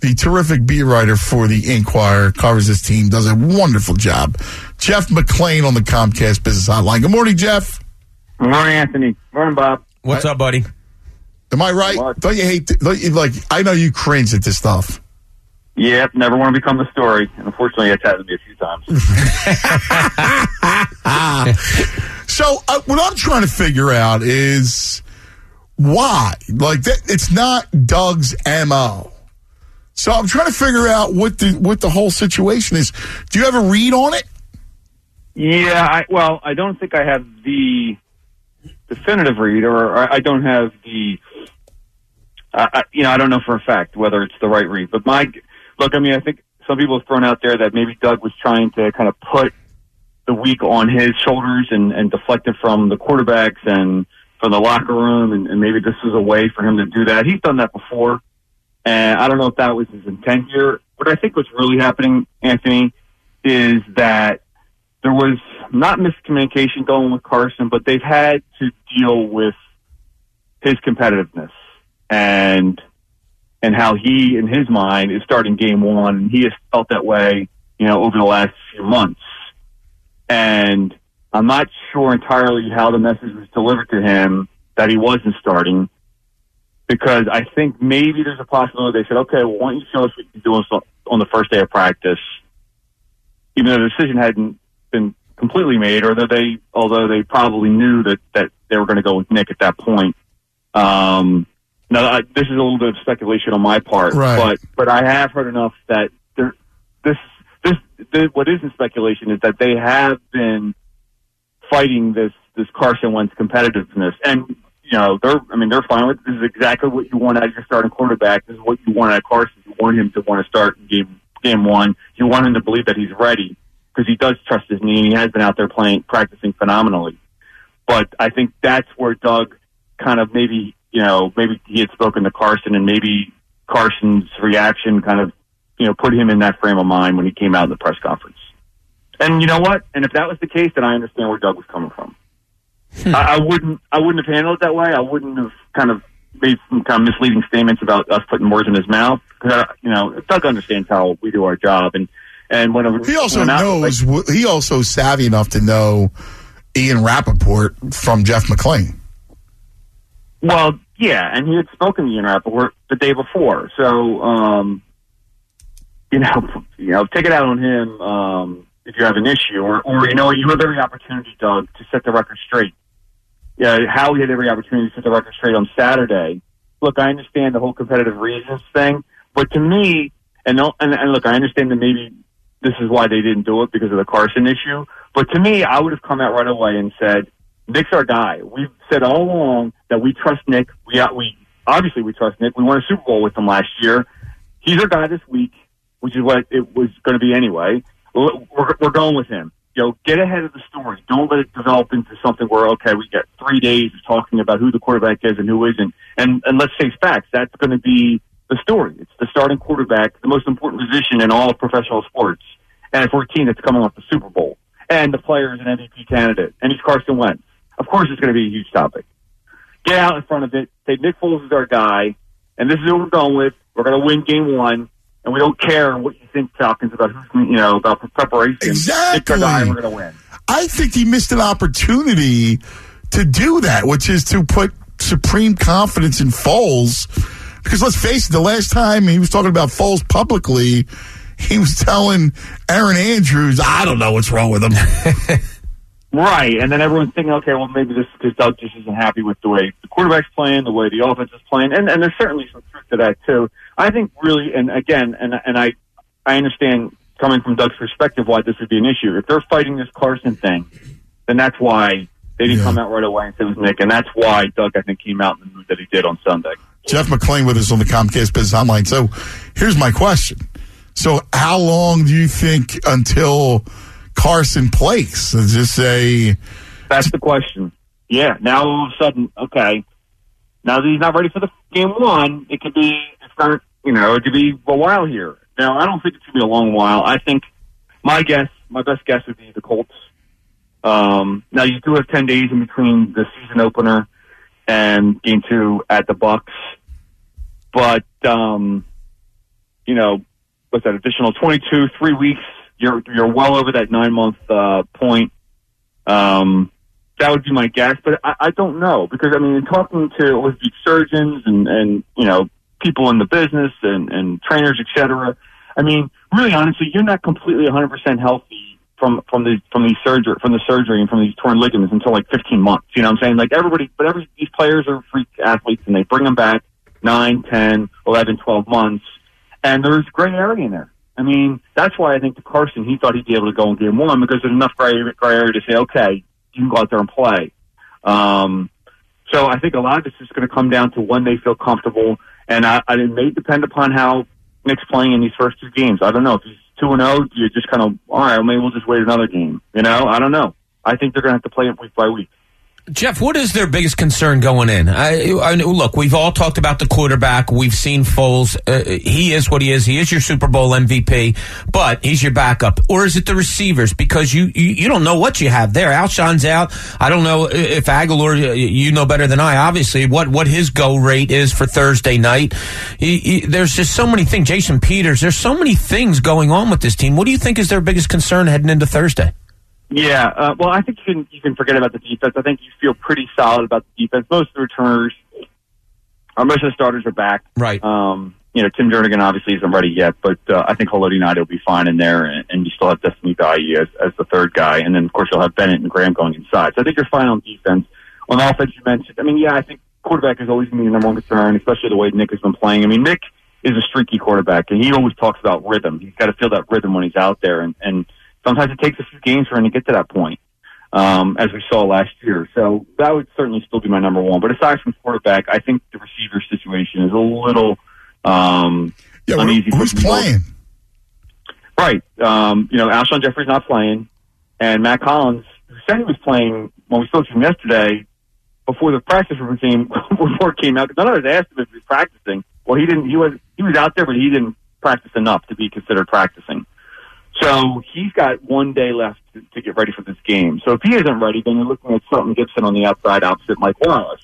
the terrific beat writer for the Inquirer, covers this team, does a wonderful job. Jeff McLane on the Comcast Business Hotline. Good morning, Jeff. Good morning, Anthony. Morning, Bob. What's up, buddy? Am I right? What? Don't you hate? Don't you, like I know you cringe at this stuff. Yep, never want to become the story. And unfortunately, it's happened to me a few times. So uh, what I'm trying to figure out is why. Like that, it's not Doug's mo. So I'm trying to figure out what the what the whole situation is. Do you have a read on it? yeah, I, well, I don't think I have the definitive read, or, or I don't have the, uh, I, you know, I don't know for a fact whether it's the right read. But my look, I mean, I think some people have thrown out there that maybe Doug was trying to kind of put the week on his shoulders and, and deflect it from the quarterbacks and from the locker room, and, and maybe this is a way for him to do that. He's done that before, and I don't know if that was his intent here. What I think was really happening, Anthony, is that there was not miscommunication going with Carson, but they've had to deal with his competitiveness and and how he, in his mind, is starting game one, and he has felt that way, you know, over the last few months. And I'm not sure entirely how the message was delivered to him that he wasn't starting, because I think maybe there's a possibility they said, okay, well, why don't you show us what you can do on- on the first day of practice, even though the decision hadn't been completely made, or that they, although they probably knew that that they were going to go with Nick at that point. Um, now, I, this is a little bit of speculation on my part, Right. but but I have heard enough that there, this this this what isn't speculation is that they have been fighting this this Carson Wentz competitiveness, and you know they're I mean they're fine with this is exactly what you want out of your starting quarterback. This is what you want out of Carson. You want him to want to start in game game one. You want him to believe that he's ready because he does trust his knee and he has been out there playing practicing phenomenally. But I think that's where Doug kind of maybe you know maybe he had spoken to Carson and maybe Carson's reaction kind of you know put him in that frame of mind when he came out in the press conference. And you know what? And if that was the case, then I understand where Doug was coming from. I, I wouldn't. I wouldn't have handled it that way. I wouldn't have kind of made some kind of misleading statements about us putting words in his mouth. Because you know, Doug understands how we do our job, and and when He also when I- knows. he also savvy enough to know Ian Rapoport from Jeff McLane. Well, yeah, and he had spoken to Ian Rapoport the day before, so um, you know, you know, take it out on him um, if you have an issue, or or you know, you have every opportunity, Doug, to set the record straight. Yeah, Howie had every opportunity to set the record straight on Saturday. Look, I understand the whole competitive reasons thing, but to me, and and, and look, I understand that maybe this is why they didn't do it because of the Carson issue. But to me, I would have come out right away and said, Nick's our guy. We've said all along that we trust Nick. We uh, we obviously we trust Nick. We won a Super Bowl with him last year. He's our guy this week, which is what it was going to be anyway. We're, we're going with him. You know, get ahead of the story. Don't let it develop into something where okay, we got three days of talking about who the quarterback is and who isn't. And and let's face facts. That's going to be the story. It's the starting quarterback, the most important position in all of professional sports. And for a team that's coming off the Super Bowl, and the player is an MVP candidate, and he's Carson Wentz. Of course, it's going to be a huge topic. Get out in front of it. Say Nick Foles is our guy, and this is what we're going with. We're going to win Game One, and we don't care what you think, Falcons, about who's you know about preparation. Our guy, and we're going to win. I think he missed an opportunity to do that, which is to put supreme confidence in Foles. Because let's face it, the last time he was talking about Foles publicly, he was telling Erin Andrews, I don't know what's wrong with him. Right, and then everyone's thinking, okay, well maybe this is because Doug just isn't happy with the way the quarterback's playing, the way the offense is playing, and and there's certainly some truth to that too. I think really, and again, and and I I understand coming from Doug's perspective why this would be an issue. If they're fighting this Carson thing, then that's why they didn't Yeah. come out right away and say it was Nick, and that's why Doug I think came out in the mood that he did on Sunday. Jeff McLane with us on the Comcast Business Online. So here's my question. So how long do you think until Carson plays? Is this a That's the question. Yeah. Now all of a sudden, okay. Now that he's not ready for the game one, it could be it's not you know it could be a while here. Now I don't think it's gonna be a long while. I think my guess, my best guess would be the Colts. Um, now you do have ten days in between the season opener and game two at the Bucks, but um, you know, what's that additional 22, three weeks, you're, you're well over that nine month, uh, point. Um, that would be my guess, but I, I don't know because I mean, in talking to orthopedic surgeons and, and, you know, people in the business and, and trainers, et cetera, I mean, really honestly, you're not completely 100% healthy from, from the, from the surgery, from the surgery and from these torn ligaments until like 15 months. You know what I'm saying? Like everybody, but every, these players are freak athletes and they bring them back 9, 10, 11, 12 months. And there's gray area in there. I mean, that's why I think the Carson, he thought he'd be able to go in game one because there's enough gray, gray area to say, okay, you can go out there and play. Um, so I think a lot of this is going to come down to when they feel comfortable. And I, I, it may depend upon how Nick's playing in these first two games. I don't know if he's two and oh, zero. You just kind of all right. Maybe we'll just wait another game. You know, I don't know. I think they're going to have to play it week by week. Jeff, what is their biggest concern going in? I, I, look, we've all talked about the quarterback. We've seen Foles. Uh, he is what he is. He is your Super Bowl MVP, but he's your backup. Or is it the receivers? Because you, you, you don't know what you have there. Alshon's out. I don't know if Agholor, you know better than I, obviously, what, what his go rate is for Thursday night. He, he, there's just so many things. Jason Peters, there's so many things going on with this team. What do you think is their biggest concern heading into Thursday? Yeah, uh, well, I think you can you can forget about the defense. I think you feel pretty solid about the defense. Most of the returners, or most of the starters are back. Right. Um, you know, Tim Jernigan obviously isn't ready yet, but uh, I think Haloti Ngata will be fine in there, and, and you still have Destiny Vaeao as, as the third guy, and then of course you'll have Bennett and Graham going inside. So I think you're fine on defense. On offense, you mentioned. I mean, yeah, I think quarterback is always going to be the number one concern, especially the way Nick has been playing. I mean, Nick is a streaky quarterback, and he always talks about rhythm. He's got to feel that rhythm when he's out there, and and sometimes it takes a few games for him to get to that point um, as we saw last year. So that would certainly still be my number one. But aside from quarterback, I think the receiver situation is a little um, yeah, uneasy. Who's playing? Right. Um, you know, Alshon Jeffery's not playing, and Mack Hollins, who said he was playing when we spoke to him yesterday, before the practice routine report came out, because none of us asked him if he was practicing. Well, he didn't. He was he was out there, but he didn't practice enough to be considered practicing. So he's got one day left to, to get ready for this game. So if he isn't ready, then you're looking at Shelton Gibson on the outside opposite Mike Wallace.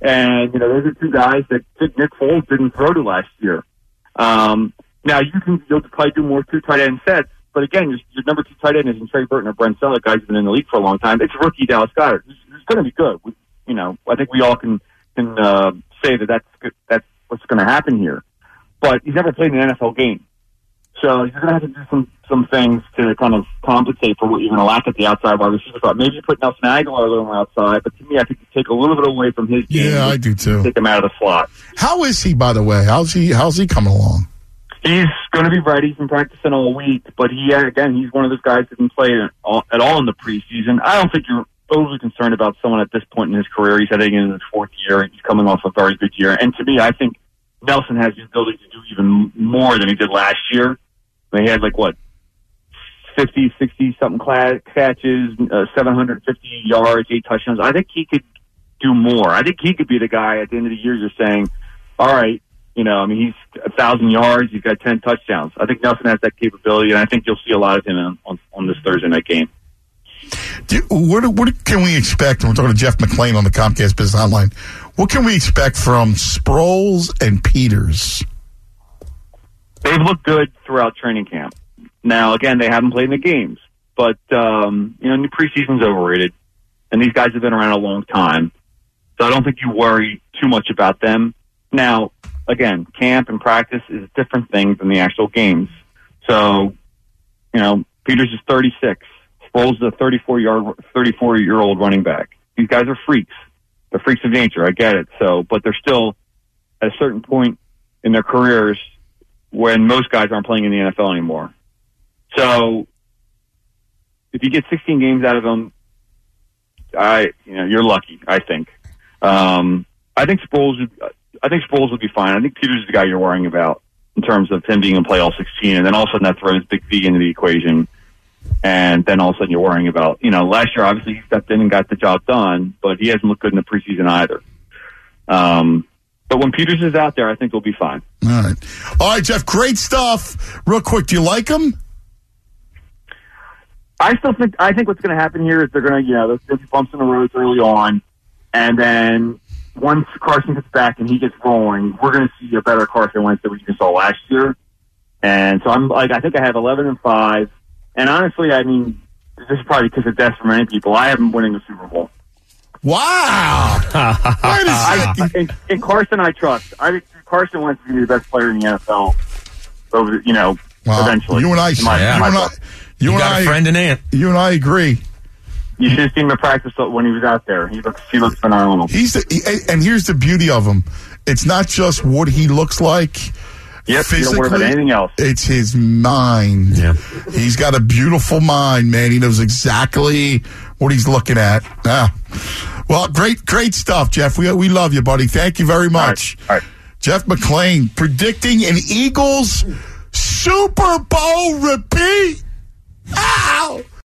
And, you know, those are two guys that Nick Foles didn't throw to last year. Um, now you can, you'll probably do more two tight end sets, but again, your, your number two tight end isn't Trey Burton or Brent Celek, guys who've been in the league for a long time. It's rookie Dallas Goedert, who's, who's going to be good. We, you know, I think we all can, can, uh, say that that's that's what's going to happen here. But he's never played an NFL game. So you're going to have to do some some things to kind of compensate for what you're going to lack at the outside wide receiver spot. Maybe you put Nelson Agholor a little more outside, but to me, I think you take a little bit away from his game. Yeah, I do too. Take him out of the slot. How is he, by the way? How's he? How's he coming along? He's going to be ready. He's been practicing all week, but he again, he's one of those guys that can play at all, at all in the preseason. I don't think you're overly concerned about someone at this point in his career. He's heading into his fourth year. He's coming off a very good year, and to me, I think Nelson has the ability to do even more than he did last year. They had like what 50, 60 something catches, uh, 750 yards, eight touchdowns. I think he could do more. I think he could be the guy at the end of the year you're saying, all right, you know, I mean, he's a thousand yards, he's got 10 touchdowns. I think Nelson has that capability, and I think you'll see a lot of him on, on, on this Thursday night game. Do, what, what can we expect? We're talking to Jeff McLane on the Comcast Business Hotline. What can we expect from Sproles and Peters? They've looked good throughout training camp. Now, again, they haven't played in the games, but um, you know, preseason's overrated, and these guys have been around a long time, so I don't think you worry too much about them. Now, again, camp and practice is a different thing than the actual games. So, you know, Peters is 36. Sproles is a 34 yard, 34 year old running back. These guys are freaks. They're freaks of nature. I get it. So, but they're still at a certain point in their careers when most guys aren't playing in the NFL anymore. So if you get 16 games out of them, I you know you're lucky. I think. Um, I think Sproles. I think Sproles would be fine. I think Peters is the guy you're worrying about in terms of him being in play all 16, and then all of a sudden that throws Big V into the equation, and then all of a sudden you're worrying about you know last year obviously he stepped in and got the job done, but he hasn't looked good in the preseason either. Um, but when Peters is out there, I think we'll be fine. All right, all right, Jeff. Great stuff. Real quick, do you like him? I still think I think what's going to happen here is they're going to you know there's going to be bumps in the roads early on, and then once Carson gets back and he gets rolling, we're going to see a better Carson Wentz than we saw last year. And so I'm like, I think I have 11 and five. And honestly, I mean, this is probably because of death for many people. I haven't winning the Super Bowl. Wow. Wait a I, second. in, in Carson, I trust. I think Carson wants to be the best player in the NFL. Over, you know, Wow. eventually. You and I, In my- Yeah. you my and I, you, You and got I, a friend and aunt. you and I agree. You should have seen him in practice when he was out there. He looks, he looks phenomenal. He's the, he- and here's the beauty of him. It's not just what he looks like. Yep, you don't worry about physically, anything else. It's his mind. Yeah. He's got a beautiful mind, man. He knows exactly what he's looking at. Ah. Well, great, great stuff, Jeff. We we love you, buddy. Thank you very much. All right. Jeff McLane predicting an Eagles Super Bowl repeat. Ow!